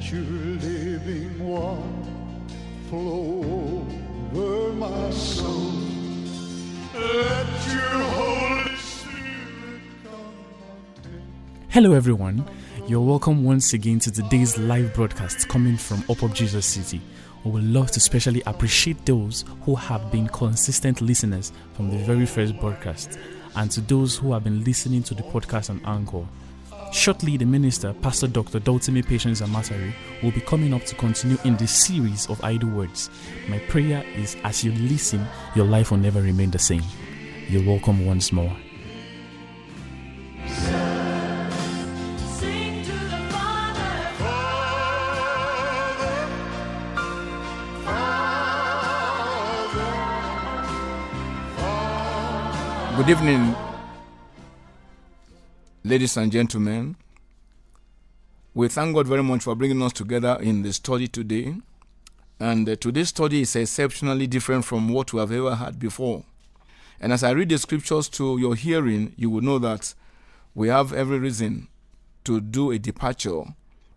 Your living water flow over my soul. Let your Holy Spirit come Hello, everyone. You're welcome once again to today's live broadcast coming from Up Up Jesus City. We would love to specially appreciate those who have been consistent listeners from the very first broadcast and to those who have been listening to the podcast on Anchor. Shortly, the minister, Pastor Dr. Doltime Patience Amatari, will be coming up to continue in this series of idle words. My prayer is as you listen, your life will never remain the same. You're welcome once more. Sing to the Father. Good evening, ladies and gentlemen. We thank God very much for bringing us together in the study today. And uh, today's study is exceptionally different from what we have ever had before. And as I read the scriptures to your hearing, you will know that we have every reason to do a departure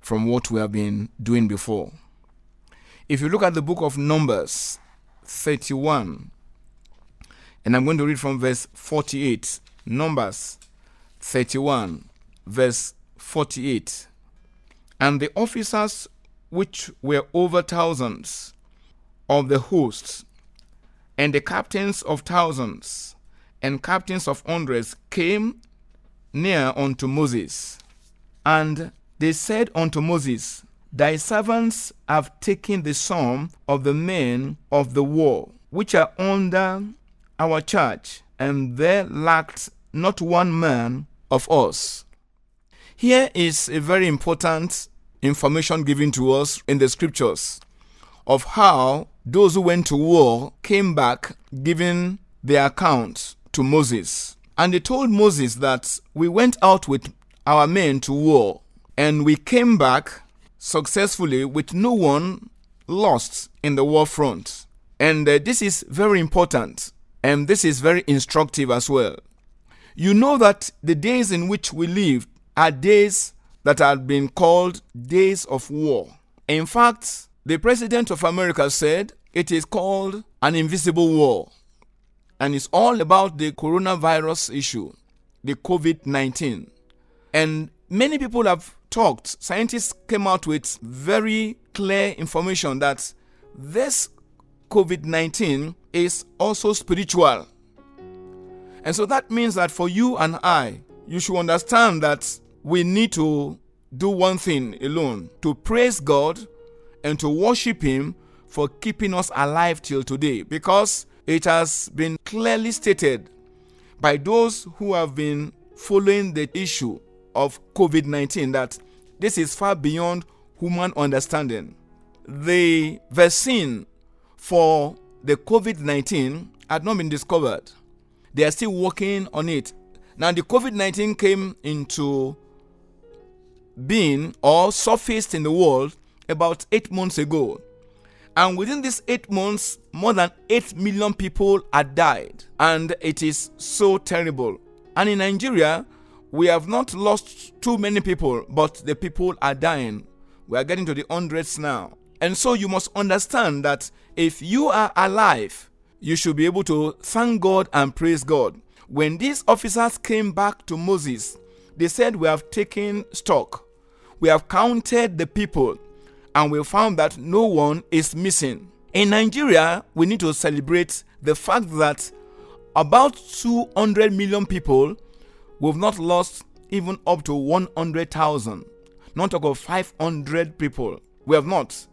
from what we have been doing before. If you look at the book of Numbers 31, and I'm going to read from verse 48, Numbers 31, verse 48. And the officers which were over thousands of the hosts, and the captains of thousands, and captains of hundreds came near unto Moses. And they said unto Moses, Thy servants have taken the sum of the men of the war, which are under our charge, and there lacked not one man of us. Here is a very important information given to us in the scriptures of how those who went to war came back giving their account to Moses. And they told Moses that we went out with our men to war and we came back successfully with no one lost in the war front. And uh, this is very important and this is very instructive as well. You know that the days in which we live are days that have been called days of war. In fact, the President of America said it is called an invisible war. And it's all about the coronavirus issue, the COVID 19. And many people have talked, scientists came out with very clear information that this COVID 19 is also spiritual. And so that means that for you and I, you should understand that we need to do one thing alone to praise God and to worship Him for keeping us alive till today because it has been clearly stated by those who have been following the issue of COVID 19 that this is far beyond human understanding. The vaccine for the COVID 19 had not been discovered. They are still working on it. Now, the COVID 19 came into being or surfaced in the world about eight months ago. And within these eight months, more than 8 million people had died. And it is so terrible. And in Nigeria, we have not lost too many people, but the people are dying. We are getting to the hundreds now. And so you must understand that if you are alive, you should be able to thank God and praise God. When these officers came back to Moses, they said, We have taken stock, we have counted the people, and we found that no one is missing. In Nigeria, we need to celebrate the fact that about 200 million people we've not lost even up to 100,000. Not talk of 500 people. We have not.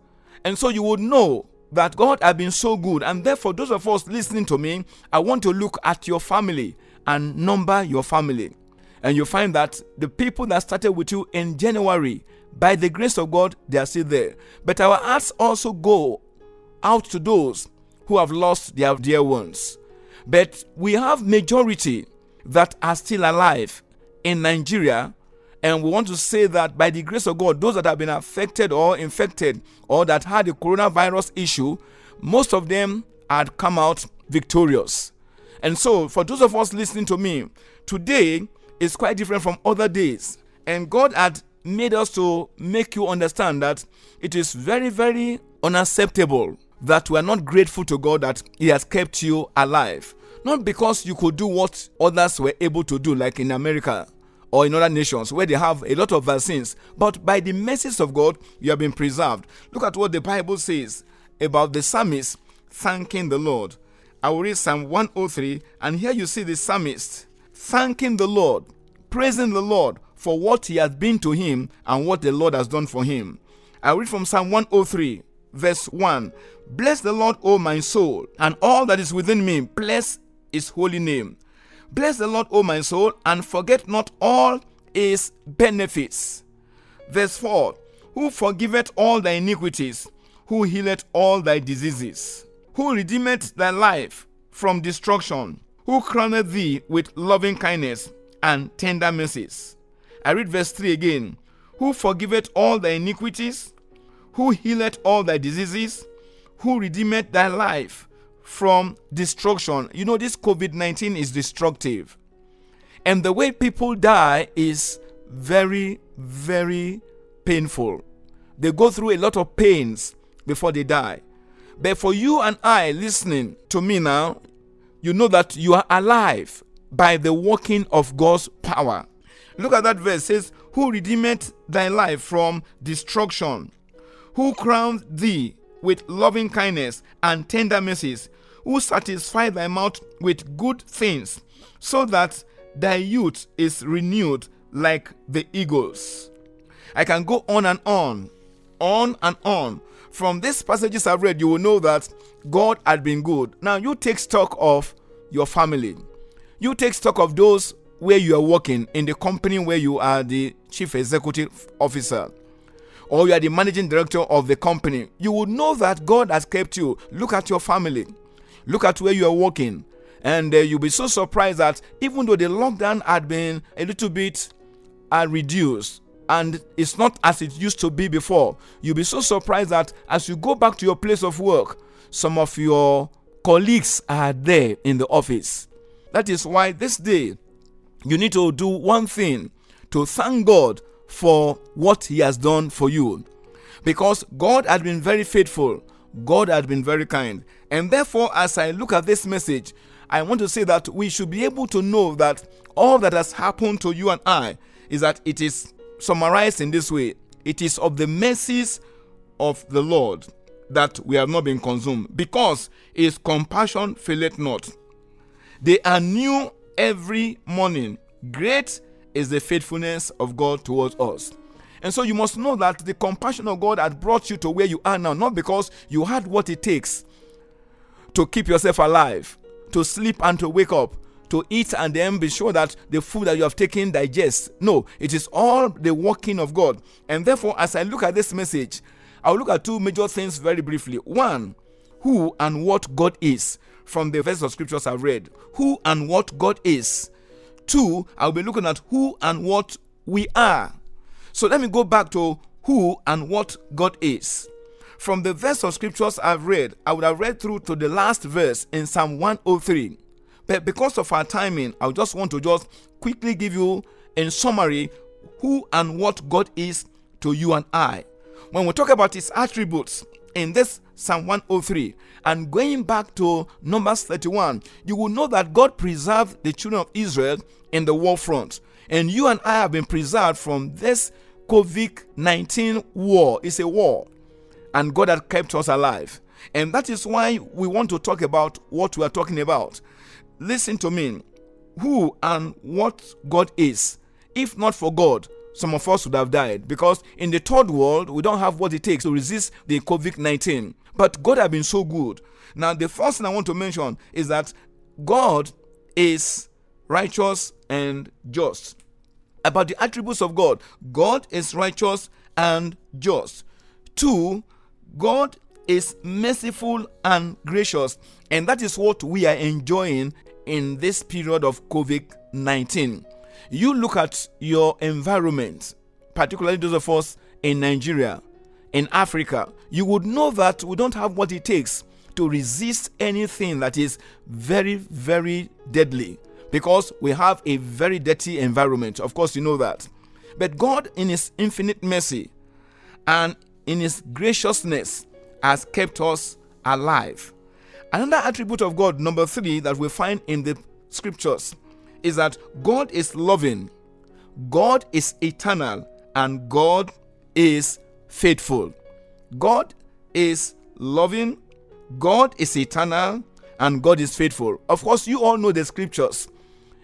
And so you would know that God has been so good. And therefore, those of us listening to me, I want to look at your family and number your family. And you find that the people that started with you in January, by the grace of God, they are still there. But our hearts also go out to those who have lost their dear ones. But we have majority that are still alive in Nigeria. And we want to say that by the grace of God, those that have been affected or infected or that had the coronavirus issue, most of them had come out victorious. And so, for those of us listening to me, today is quite different from other days. And God had made us to make you understand that it is very, very unacceptable that we are not grateful to God that He has kept you alive. Not because you could do what others were able to do, like in America or in other nations where they have a lot of vaccines, but by the mercies of God, you have been preserved. Look at what the Bible says about the psalmist thanking the Lord. I will read Psalm 103, and here you see the psalmist thanking the Lord, praising the Lord for what he has been to him and what the Lord has done for him. I read from Psalm 103, verse 1 Bless the Lord, O my soul, and all that is within me, bless his holy name. Bless the Lord, O my soul, and forget not all his benefits. Verse 4 Who forgiveth all thy iniquities, who healeth all thy diseases, who redeemeth thy life from destruction, who crowneth thee with loving kindness and tender mercies. I read verse 3 again. Who forgiveth all thy iniquities, who healeth all thy diseases, who redeemeth thy life from destruction. You know, this COVID 19 is destructive. And the way people die is very, very painful. They go through a lot of pains before they die. But for you and I listening to me now, you know that you are alive by the working of God's power. Look at that verse says, Who redeemeth thy life from destruction, who crowned thee with loving kindness and tender mercies, who satisfied thy mouth with good things, so that thy youth is renewed like the eagles. I can go on and on, on and on. From these passages I've read, you will know that God had been good. Now, you take stock of your family. You take stock of those where you are working in the company where you are the chief executive officer or you are the managing director of the company. You will know that God has kept you. Look at your family. Look at where you are working. And uh, you'll be so surprised that even though the lockdown had been a little bit uh, reduced, and it's not as it used to be before. You'll be so surprised that as you go back to your place of work, some of your colleagues are there in the office. That is why this day you need to do one thing to thank God for what He has done for you. Because God had been very faithful, God had been very kind. And therefore, as I look at this message, I want to say that we should be able to know that all that has happened to you and I is that it is summarized in this way it is of the mercies of the Lord that we have not been consumed, because his compassion faileth not. They are new every morning. Great is the faithfulness of God towards us. And so you must know that the compassion of God had brought you to where you are now, not because you had what it takes to keep yourself alive, to sleep and to wake up, to eat and then be sure that the food that you have taken digests. No, it is all the working of God. And therefore, as I look at this message, I'll look at two major things very briefly. One, who and what God is from the verse of scriptures I've read. Who and what God is. Two, I'll be looking at who and what we are. So let me go back to who and what God is. From the verse of scriptures I've read, I would have read through to the last verse in Psalm 103. But because of our timing, I just want to just quickly give you in summary who and what God is to you and I. When we talk about his attributes in this Psalm 103 and going back to Numbers 31, you will know that God preserved the children of Israel in the war front. And you and I have been preserved from this COVID 19 war. It's a war. And God has kept us alive. And that is why we want to talk about what we are talking about. Listen to me. Who and what God is. If not for God, some of us would have died because in the third world, we don't have what it takes to resist the COVID 19. But God has been so good. Now, the first thing I want to mention is that God is righteous and just. About the attributes of God, God is righteous and just. Two, God is merciful and gracious. And that is what we are enjoying in this period of COVID 19. You look at your environment, particularly those of us in Nigeria, in Africa, you would know that we don't have what it takes to resist anything that is very, very deadly because we have a very dirty environment. Of course, you know that. But God, in His infinite mercy and in His graciousness, has kept us alive. Another attribute of God, number three, that we find in the scriptures is that God is loving, God is eternal, and God is faithful. God is loving, God is eternal, and God is faithful. Of course, you all know the scriptures.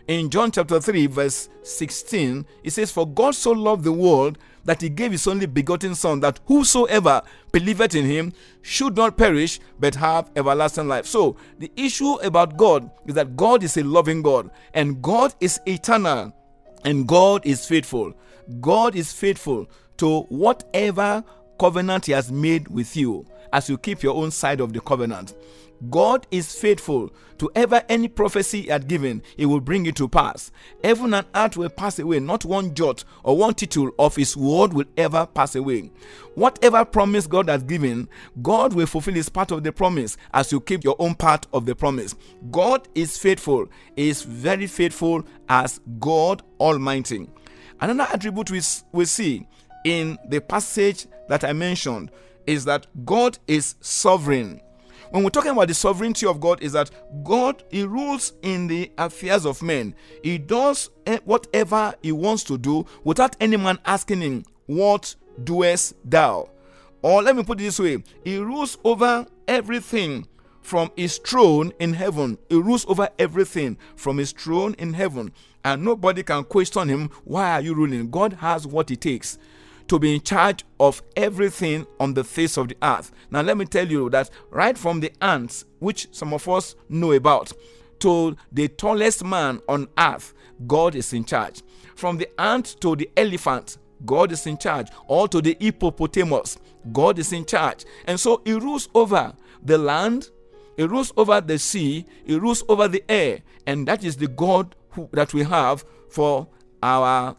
In John chapter 3, verse 16, it says, For God so loved the world that he gave his only begotten Son, that whosoever believeth in him should not perish, but have everlasting life. So, the issue about God is that God is a loving God, and God is eternal, and God is faithful. God is faithful to whatever covenant he has made with you as you keep your own side of the covenant. God is faithful to ever any prophecy he had given, he will bring it to pass. Heaven and earth will pass away, not one jot or one tittle of his word will ever pass away. Whatever promise God has given, God will fulfill his part of the promise as you keep your own part of the promise. God is faithful, he is very faithful as God Almighty. Another attribute we, we see in the passage that I mentioned is that God is sovereign. When we're talking about the sovereignty of God, is that God He rules in the affairs of men. He does eh, whatever He wants to do without any man asking Him, "What doest thou?" Or let me put it this way: He rules over everything from His throne in heaven. He rules over everything from His throne in heaven, and nobody can question Him. Why are you ruling? God has what it takes to be in charge of everything on the face of the earth. Now, let me tell you that right from the ants, which some of us know about, to the tallest man on earth, God is in charge. From the ant to the elephant, God is in charge. Or to the hippopotamus, God is in charge. And so He rules over the land, He rules over the sea, He rules over the air. And that is the God who, that we have for our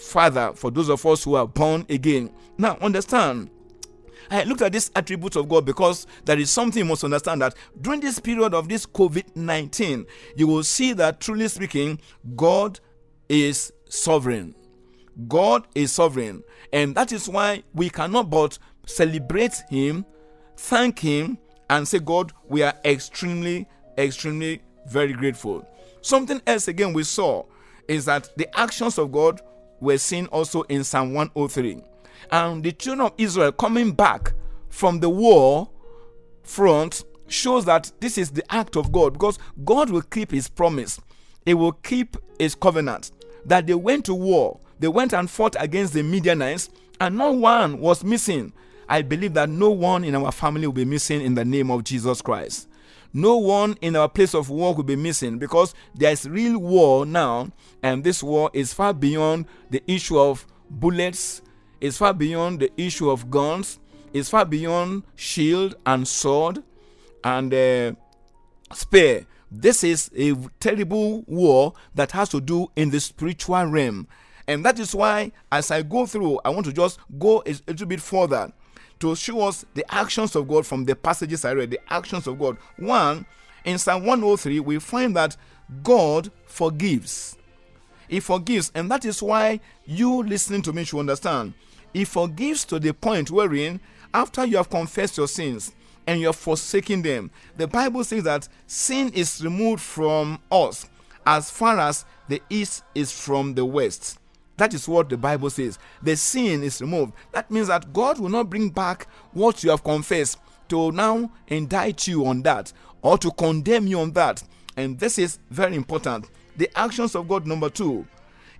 Father for those of us who are born again. Now, understand. I looked at this attribute of God because there is something you must understand that during this period of this COVID 19, you will see that truly speaking, God is sovereign. God is sovereign. And that is why we cannot but celebrate Him, thank Him, and say, God, we are extremely, extremely very grateful. Something else again we saw is that the actions of God were seen also in Psalm 103. And the children of Israel coming back from the war front shows that this is the act of God because God will keep his promise. He will keep his covenant. That they went to war, they went and fought against the Midianites, and no one was missing. I believe that no one in our family will be missing in the name of Jesus Christ. No one in our place of work will be missing because there is real war now, and this war is far beyond the issue of bullets, it's far beyond the issue of guns, it's far beyond shield and sword and uh, spear. This is a terrible war that has to do in the spiritual realm. And that is why, as I go through, I want to just go a little bit further to show us the actions of God from the passages I read, the actions of God. One, in Psalm 103, we find that God forgives. He forgives, and that is why you listening to me should understand. He forgives to the point wherein, after you have confessed your sins and you have forsaken them, the Bible says that sin is removed from us as far as the east is from the west. That is what the Bible says. The sin is removed. That means that God will not bring back what you have confessed to now indict you on that or to condemn you on that. And this is very important. The actions of God, number two,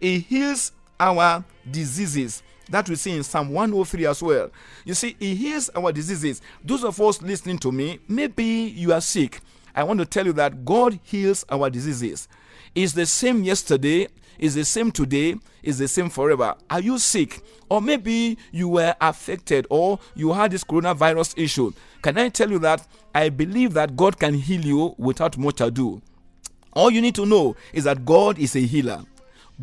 He heals our diseases. That we see in Psalm 103 as well. You see, He heals our diseases. Those of us listening to me, maybe you are sick. I want to tell you that God heals our diseases. It's the same yesterday, is the same today, is the same forever. Are you sick? Or maybe you were affected or you had this coronavirus issue. Can I tell you that I believe that God can heal you without much ado? All you need to know is that God is a healer.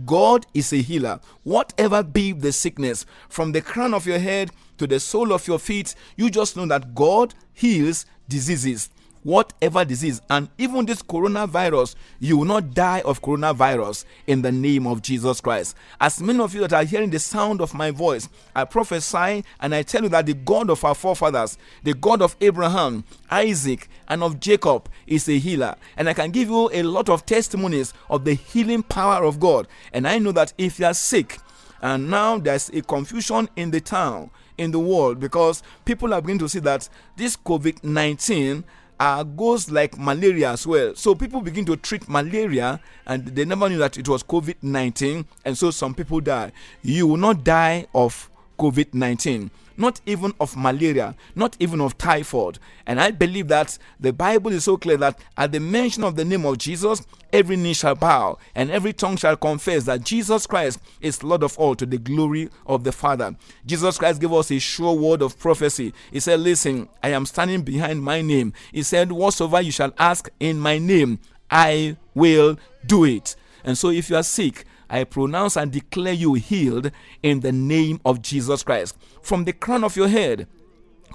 God is a healer. Whatever be the sickness, from the crown of your head to the sole of your feet, you just know that God heals diseases. Whatever disease, and even this coronavirus, you will not die of coronavirus in the name of Jesus Christ. As many of you that are hearing the sound of my voice, I prophesy and I tell you that the God of our forefathers, the God of Abraham, Isaac, and of Jacob is a healer. And I can give you a lot of testimonies of the healing power of God. And I know that if you are sick, and now there's a confusion in the town, in the world, because people are beginning to see that this COVID 19 uh, goes like malaria as well. So people begin to treat malaria and they never knew that it was COVID 19, and so some people die. You will not die of COVID 19 not even of malaria, not even of typhoid. And I believe that the Bible is so clear that at the mention of the name of Jesus, every knee shall bow and every tongue shall confess that Jesus Christ is Lord of all to the glory of the Father. Jesus Christ gave us a sure word of prophecy. He said, Listen, I am standing behind my name. He said, Whatsoever you shall ask in my name, I will do it. And so if you are sick, I pronounce and declare you healed in the name of Jesus Christ. From the crown of your head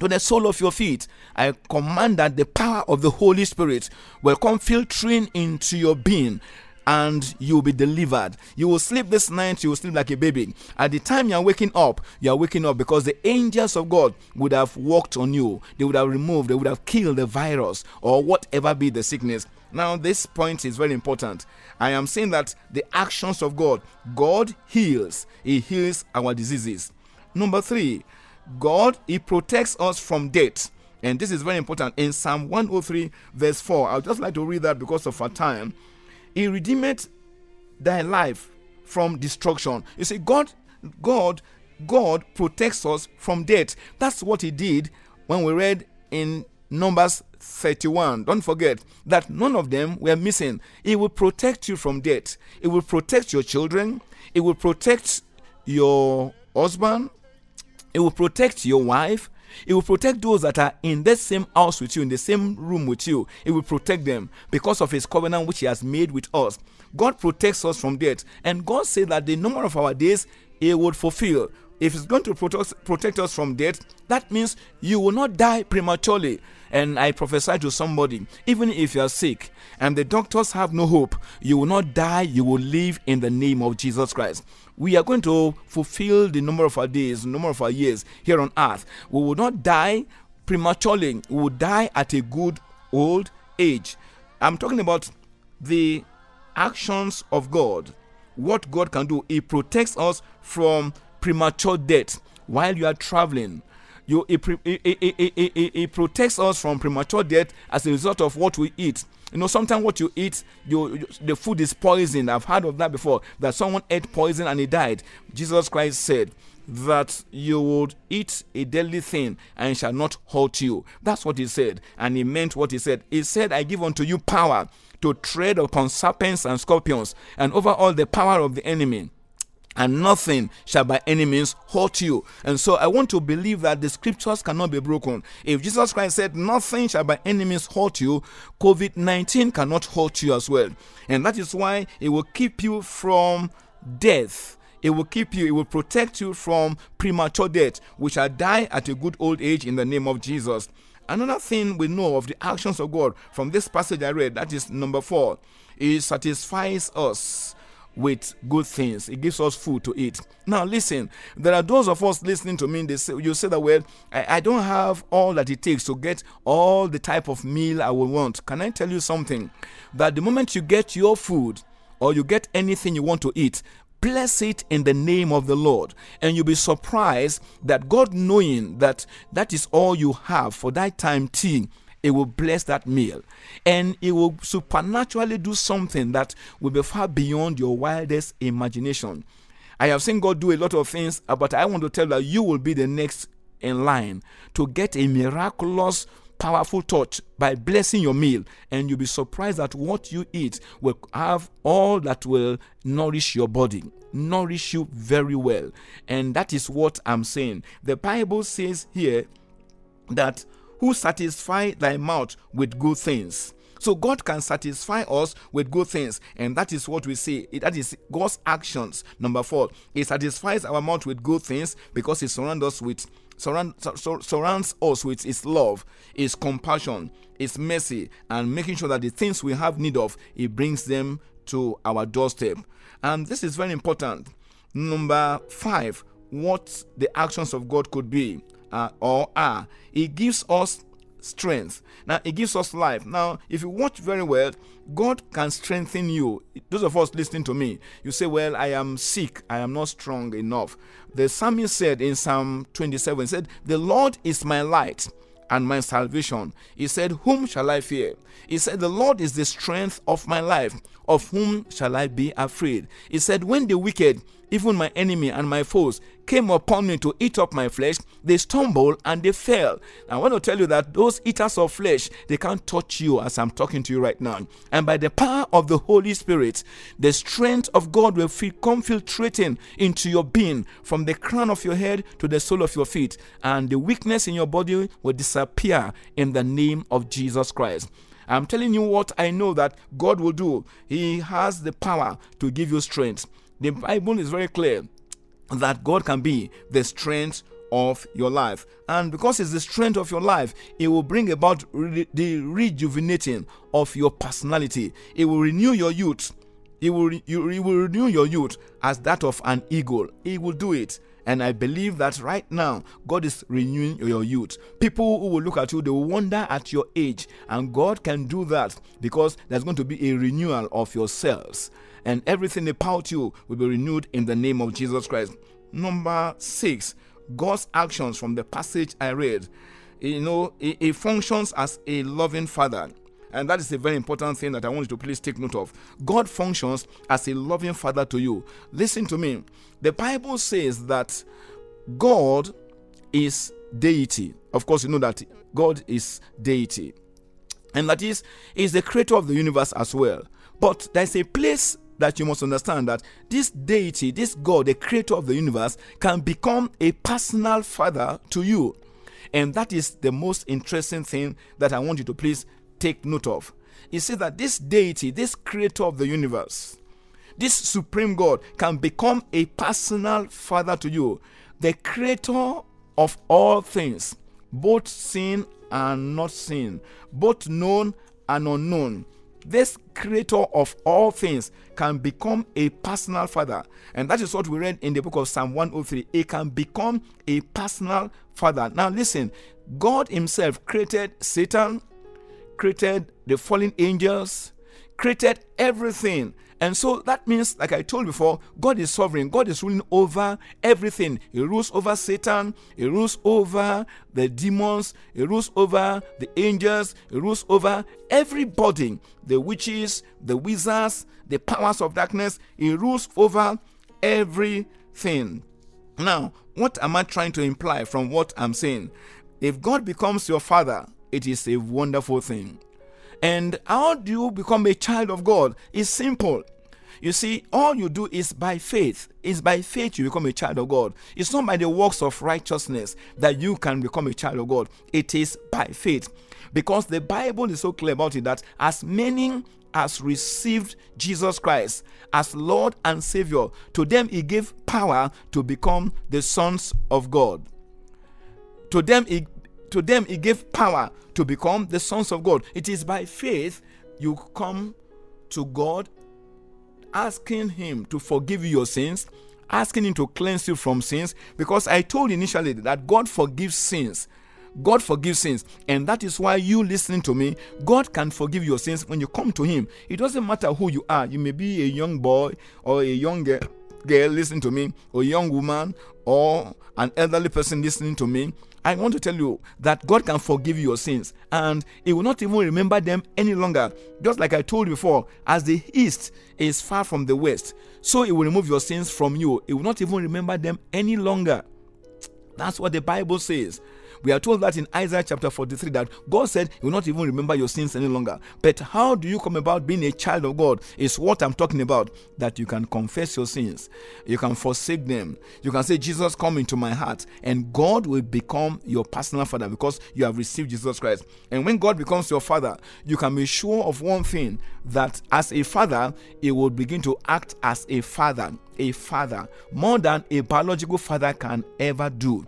to the sole of your feet, I command that the power of the Holy Spirit will come filtering into your being and you will be delivered. You will sleep this night, you will sleep like a baby. At the time you are waking up, you are waking up because the angels of God would have walked on you. They would have removed, they would have killed the virus or whatever be the sickness. Now, this point is very important. I am saying that the actions of God, God heals, He heals our diseases. Number three, God, He protects us from death. And this is very important. In Psalm 103, verse 4, I'd just like to read that because of our time. He redeemed thy life from destruction. You see, God, God, God protects us from death. That's what He did when we read in Numbers 31. Don't forget that none of them were missing. It will protect you from death. It will protect your children. It will protect your husband. It will protect your wife. It will protect those that are in the same house with you, in the same room with you. It will protect them because of His covenant which He has made with us. God protects us from death. And God said that the number of our days He would fulfill. If He's going to protect, us from death, that means you will not die prematurely. And I prophesy to somebody, even if you are sick and the doctors have no hope, you will not die, you will live in the name of Jesus Christ we are going to fulfill the number of our days, number of our years here on earth. We will not die prematurely, we will die at a good old age. I'm talking about the actions of God, what God can do. He protects us from premature death while you are traveling. You, he, he, he, he protects us from premature death as a result of what we eat. You know, sometimes what you eat, you, you, the food is poisoned. I've heard of that before. That someone ate poison and he died. Jesus Christ said that you would eat a deadly thing and it shall not hurt you. That's what he said. And he meant what he said. He said, I give unto you power to tread upon serpents and scorpions and over all the power of the enemy and nothing shall by any means hurt you. And so I want to believe that the scriptures cannot be broken. If Jesus Christ said nothing shall by any means hurt you, COVID 19 cannot hurt you as well. And that is why it will keep you from death. It will keep you, it will protect you from premature death, which shall die at a good old age in the name of Jesus. Another thing we know of the actions of God from this passage I read, that is number four, it satisfies us with good things. It gives us food to eat. Now, listen, there are those of us listening to me, they say, you say that, well, I, I don't have all that it takes to get all the type of meal I will want. Can I tell you something? That the moment you get your food or you get anything you want to eat, bless it in the name of the Lord. And you'll be surprised that God, knowing that that is all you have for that time T, it will bless that meal and it will supernaturally do something that will be far beyond your wildest imagination. I have seen God do a lot of things, uh, but I want to tell that you will be the next in line to get a miraculous, powerful touch by blessing your meal, and you'll be surprised that what you eat will have all that will nourish your body. Nourish you very well. And that is what I'm saying. The Bible says here that who satisfy thy mouth with good things. So God can satisfy us with good things, and that is what we see. That is God's actions. Number four, He satisfies our mouth with good things because He surrounds us with surround, sur- sur- surrounds us with His love, His compassion, His mercy, and making sure that the things we have need of, He brings them to our doorstep. And this is very important. Number five, what the actions of God could be uh, or are. He gives us strength. Now, He gives us life. Now, if you watch very well, God can strengthen you. Those of us listening to me, you say, Well, I am sick. I am not strong enough. The psalmist said in Psalm 27, said, The Lord is my light and my salvation. He said, Whom shall I fear? He said, The Lord is the strength of my life. Of whom shall I be afraid? He said, When the wicked, even my enemy and my foes, came upon me to eat up my flesh, they stumbled and they fell. I want to tell you that those eaters of flesh, they can't touch you as I'm talking to you right now. And by the power of the Holy Spirit, the strength of God will come filtrating into your being from the crown of your head to the sole of your feet. And the weakness in your body will disappear in the name of Jesus Christ. I'm telling you what I know that God will do. He has the power to give you strength. The Bible is very clear that God can be the strength of your life. And because it's the strength of your life, it will bring about re- the rejuvenating of your personality. It will renew your youth. It will, re- you, will renew your youth as that of an eagle. It will do it. And I believe that right now, God is renewing your youth. People who will look at you, they will wonder at your age. And God can do that because there's going to be a renewal of your cells. And everything about you will be renewed in the name of Jesus Christ. Number six, God's actions from the passage I read. You know, it functions as a loving father. And that is a very important thing that I want you to please take note of. God functions as a loving father to you. Listen to me. The Bible says that God is deity. Of course, you know that God is deity. And that is, is the creator of the universe as well. But there's a place that you must understand that this deity, this God, the creator of the universe, can become a personal father to you. And that is the most interesting thing that I want you to please take note of. You see that this deity, this creator of the universe, this supreme God can become a personal father to you, the creator of all things, both seen and not seen, both known and unknown. This creator of all things can become a personal father. And that is what we read in the book of Psalm 103. It can become a personal father. Now, listen, God Himself created Satan, created the fallen angels, created everything. And so that means, like I told before, God is sovereign. God is ruling over everything. He rules over Satan. He rules over the demons. He rules over the angels. He rules over everybody the witches, the wizards, the powers of darkness. He rules over everything. Now, what am I trying to imply from what I'm saying? If God becomes your father, it is a wonderful thing. And how do you become a child of God? It's simple. You see, all you do is by faith. It's by faith you become a child of God. It's not by the works of righteousness that you can become a child of God. It is by faith. Because the Bible is so clear about it that as many as received Jesus Christ as Lord and Savior, to them he gave power to become the sons of God. To them he to them he gave power to become the sons of God. It is by faith you come to God asking him to forgive you your sins, asking him to cleanse you from sins because I told initially that God forgives sins. God forgives sins, and that is why you listening to me, God can forgive your sins when you come to Him. It doesn't matter who you are. You may be a young boy or a young girl, girl listening to me, or a young woman, or an elderly person listening to me. I want to tell you that God can forgive your sins and He will not even remember them any longer. Just like I told you before, as the east is far from the west, so He will remove your sins from you. He will not even remember them any longer. That's what the Bible says. We are told that in Isaiah chapter 43 that God said He will not even remember your sins any longer. But how do you come about being a child of God? Is what I'm talking about. That you can confess your sins, you can forsake them, you can say, Jesus, come into my heart, and God will become your personal father because you have received Jesus Christ. And when God becomes your father, you can be sure of one thing that as a father, He will begin to act as a father, a father, more than a biological father can ever do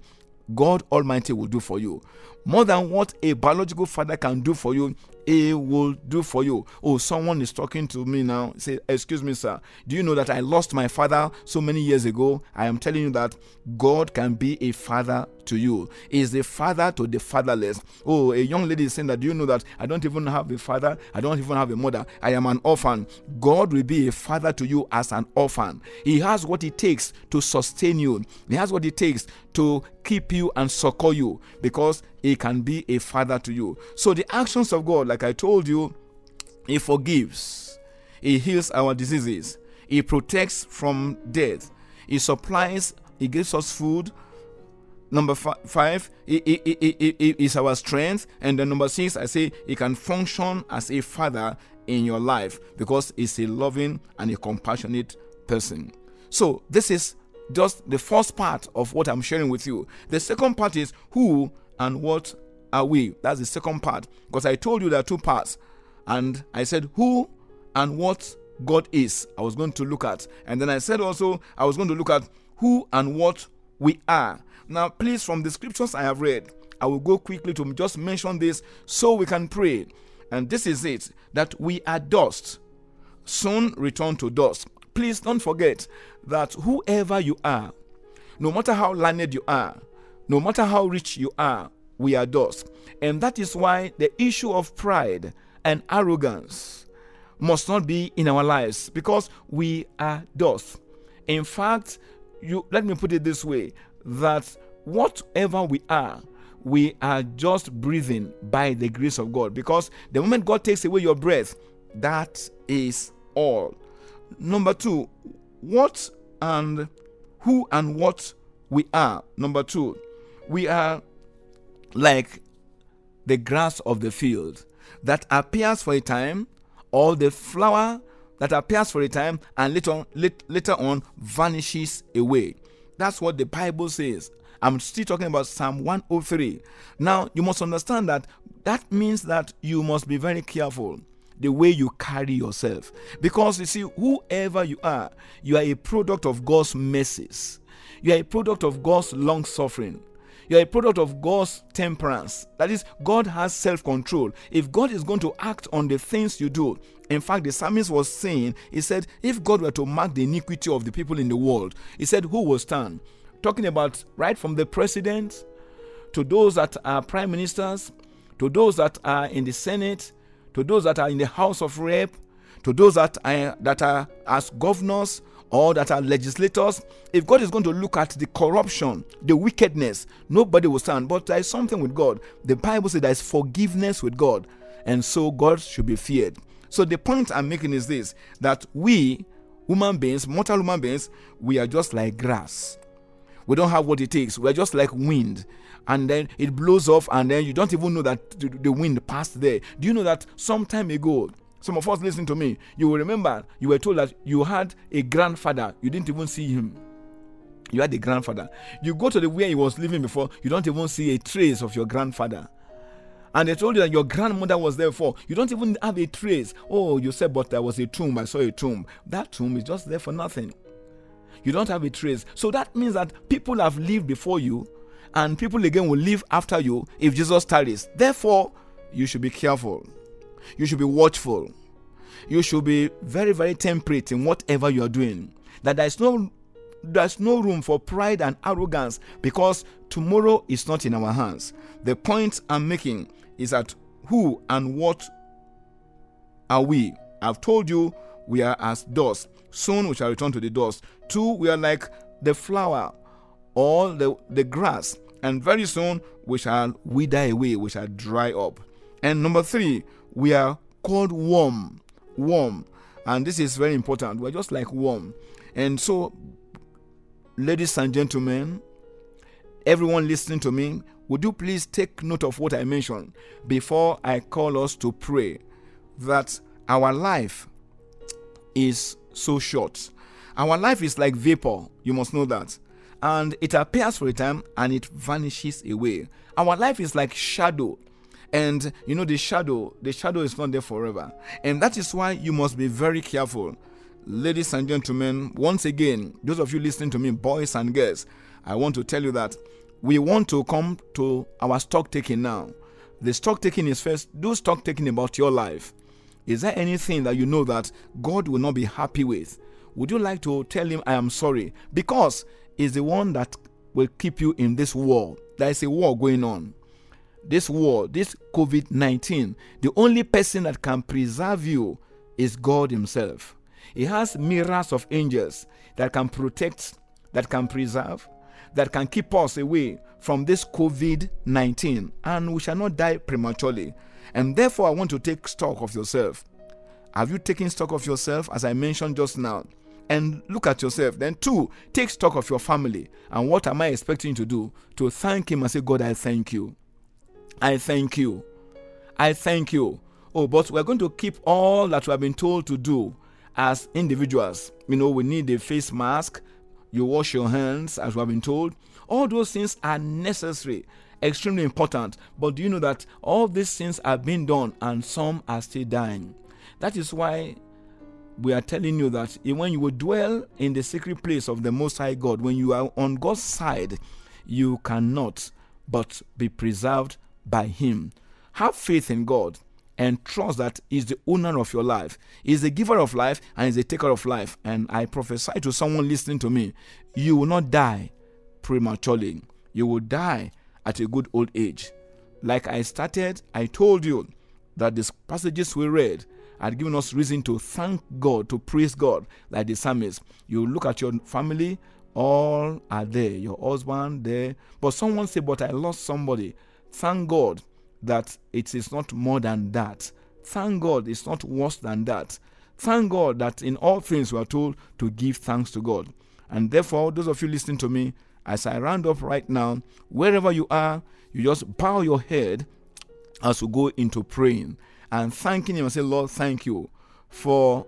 God Almighty will do for you. More than what a biological father can do for you, He will do for you. Oh, someone is talking to me now. Say, Excuse me, sir. Do you know that I lost my father so many years ago? I am telling you that God can be a father to you. Is a father to the fatherless. Oh, a young lady is saying that. Do you know that I don't even have a father? I don't even have a mother. I am an orphan. God will be a father to you as an orphan. He has what it takes to sustain you, He has what it takes to keep you and succor you because He can be a father to you. So, the actions of God, like I told you, He forgives, He heals our diseases, He protects from death, He supplies, He gives us food. Number fi- five is our strength, and then number six, I say he can function as a father in your life because he's a loving and a compassionate person. So this is just the first part of what I'm sharing with you. The second part is who and what are we? That's the second part because I told you there are two parts, and I said who and what God is. I was going to look at, and then I said also I was going to look at who and what we are. Now, please, from the scriptures I have read, I will go quickly to just mention this so we can pray. And this is it that we are dust, soon return to dust. Please don't forget that whoever you are, no matter how learned you are, no matter how rich you are, we are dust. And that is why the issue of pride and arrogance must not be in our lives because we are dust. In fact, you let me put it this way that whatever we are, we are just breathing by the grace of God because the moment God takes away your breath, that is all. Number two, what and who and what we are. Number two, we are like the grass of the field that appears for a time, or the flower that appears for a time and later, lat- later on vanishes away. That's what the Bible says. I'm still talking about Psalm 103. Now, you must understand that that means that you must be very careful the way you carry yourself. Because you see, whoever you are, you are a product of God's mercies, you are a product of God's long suffering. You are a product of God's temperance. That is, God has self control. If God is going to act on the things you do, in fact, the psalmist was saying, he said, if God were to mark the iniquity of the people in the world, he said, who will stand? Talking about right from the president to those that are prime ministers, to those that are in the Senate, to those that are in the House of Rep, to those that are, that are as governors or that are legislators, if God is going to look at the corruption, the wickedness, nobody will stand. But there is something with God. The Bible says there is forgiveness with God, and so God should be feared. So the point I'm making is this that we, human beings, mortal human beings, we are just like grass. We don't have what it takes. We're just like wind. And then it blows off, and then you don't even know that the wind passed there. Do you know that some time ago, some of us listening to me, you will remember you were told that you had a grandfather, you didn't even see him. You had a grandfather. You go to the where he was living before, you don't even see a trace of your grandfather. And they told you that your grandmother was there for. You don't even have a trace. Oh, you said, but there was a tomb. I saw a tomb. That tomb is just there for nothing. You don't have a trace. So that means that people have lived before you, and people again will live after you if Jesus tarries. Therefore, you should be careful. You should be watchful. You should be very, very temperate in whatever you are doing. That there is no there's no room for pride and arrogance because tomorrow is not in our hands. The point I'm making is that who and what are we? I've told you we are as dust. Soon we shall return to the dust. Two, we are like the flower or the, the grass. And very soon we shall wither away, we shall dry up. And number three, we are called worm. Worm. And this is very important. We're just like worm. And so, ladies and gentlemen, everyone listening to me, would you please take note of what I mentioned before I call us to pray that our life is so short. Our life is like vapor, you must know that. And it appears for a time and it vanishes away. Our life is like shadow. And you know, the shadow, the shadow is not there forever. And that is why you must be very careful. Ladies and gentlemen, once again, those of you listening to me, boys and girls, I want to tell you that we want to come to our stock taking now. The stock taking is first do stock taking about your life. Is there anything that you know that God will not be happy with? Would you like to tell him I am sorry? Because he's the one that will keep you in this war. There is a war going on. This war, this COVID 19, the only person that can preserve you is God Himself. He has myriads of angels that can protect, that can preserve, that can keep us away from this COVID 19, and we shall not die prematurely. And therefore, I want to take stock of yourself. Have you taken stock of yourself, as I mentioned just now? And look at yourself. Then, two, take stock of your family. And what am I expecting you to do? To thank Him and say, God, I thank you. I thank you. I thank you. Oh, but we're going to keep all that we have been told to do as individuals. You know, we need a face mask. You wash your hands, as we have been told. All those things are necessary, extremely important. But do you know that all these things are being done and some are still dying? That is why we are telling you that when you will dwell in the secret place of the Most High God, when you are on God's side, you cannot but be preserved by Him. Have faith in God and trust that He's the owner of your life. He's the giver of life and He's the taker of life. And I prophesy to someone listening to me you will not die prematurely, you will die at a good old age. Like I started, I told you that these passages we read had given us reason to thank God, to praise God, like the psalmist. You look at your family, all are there, your husband there. But someone said, But I lost somebody. Thank God that it is not more than that. Thank God it's not worse than that. Thank God that in all things we are told to give thanks to God. And therefore, those of you listening to me, as I round up right now, wherever you are, you just bow your head as we go into praying and thanking Him and say, Lord, thank you for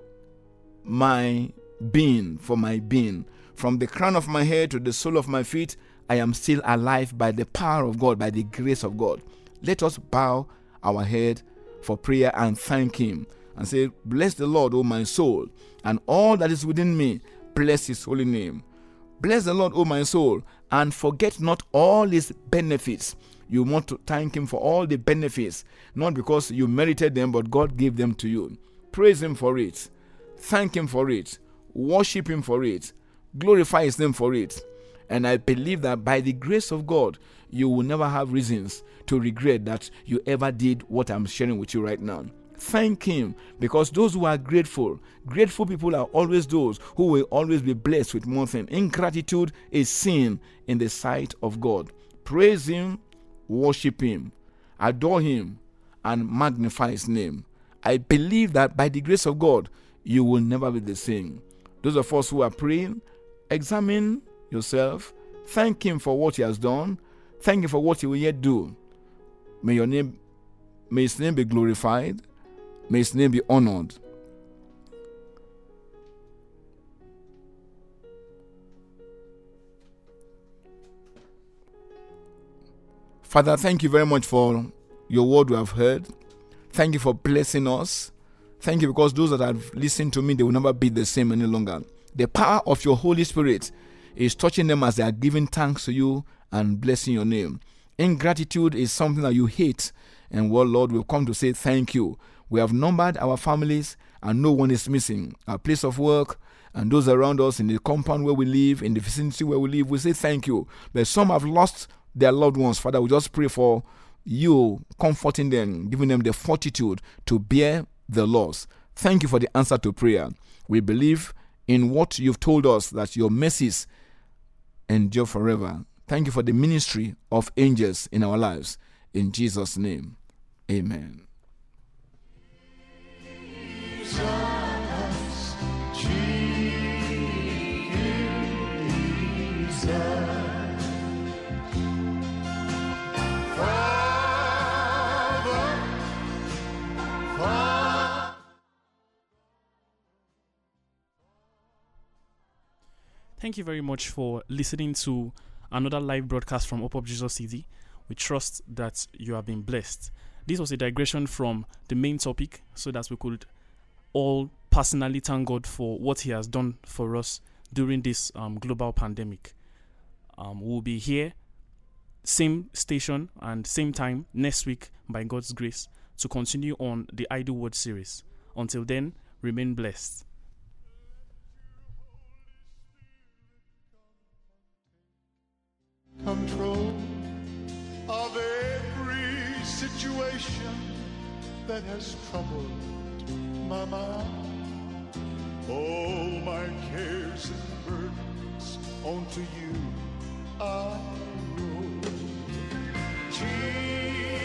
my being, for my being. From the crown of my head to the sole of my feet, I am still alive by the power of God, by the grace of God. Let us bow our head for prayer and thank Him and say, Bless the Lord, O my soul, and all that is within me, bless His holy name. Bless the Lord, O my soul, and forget not all His benefits. You want to thank Him for all the benefits, not because you merited them, but God gave them to you. Praise Him for it. Thank Him for it. Worship Him for it. Glorify His name for it. And I believe that by the grace of God, you will never have reasons to regret that you ever did what I'm sharing with you right now. Thank Him because those who are grateful, grateful people are always those who will always be blessed with more things. Ingratitude is sin in the sight of God. Praise Him, worship Him, adore Him, and magnify His name. I believe that by the grace of God, you will never be the same. Those of us who are praying, examine yourself, thank Him for what He has done, thank Him for what He will yet do. May your name, may His name be glorified, may His name be honored. Father, thank you very much for your word we have heard. Thank you for blessing us. Thank you because those that have listened to me, they will never be the same any longer. The power of your Holy Spirit is touching them as they are giving thanks to you and blessing your name. Ingratitude is something that you hate, and well, Lord, we've come to say thank you. We have numbered our families, and no one is missing. Our place of work, and those around us in the compound where we live, in the vicinity where we live, we say thank you. But some have lost their loved ones. Father, we just pray for you comforting them, giving them the fortitude to bear the loss. Thank you for the answer to prayer. We believe in what you've told us that your mercies endure forever. Thank you for the ministry of angels in our lives. In Jesus' name, amen. Thank you very much for listening to another live broadcast from Up Up Jesus City. We trust that you have been blessed. This was a digression from the main topic so that we could all personally thank God for what He has done for us during this um, global pandemic. Um, we'll be here same station and same time next week by God's grace to continue on the Idle Word series. Until then, remain blessed. control of every situation that has troubled my mind. All my cares and burdens onto you I roll. Jesus.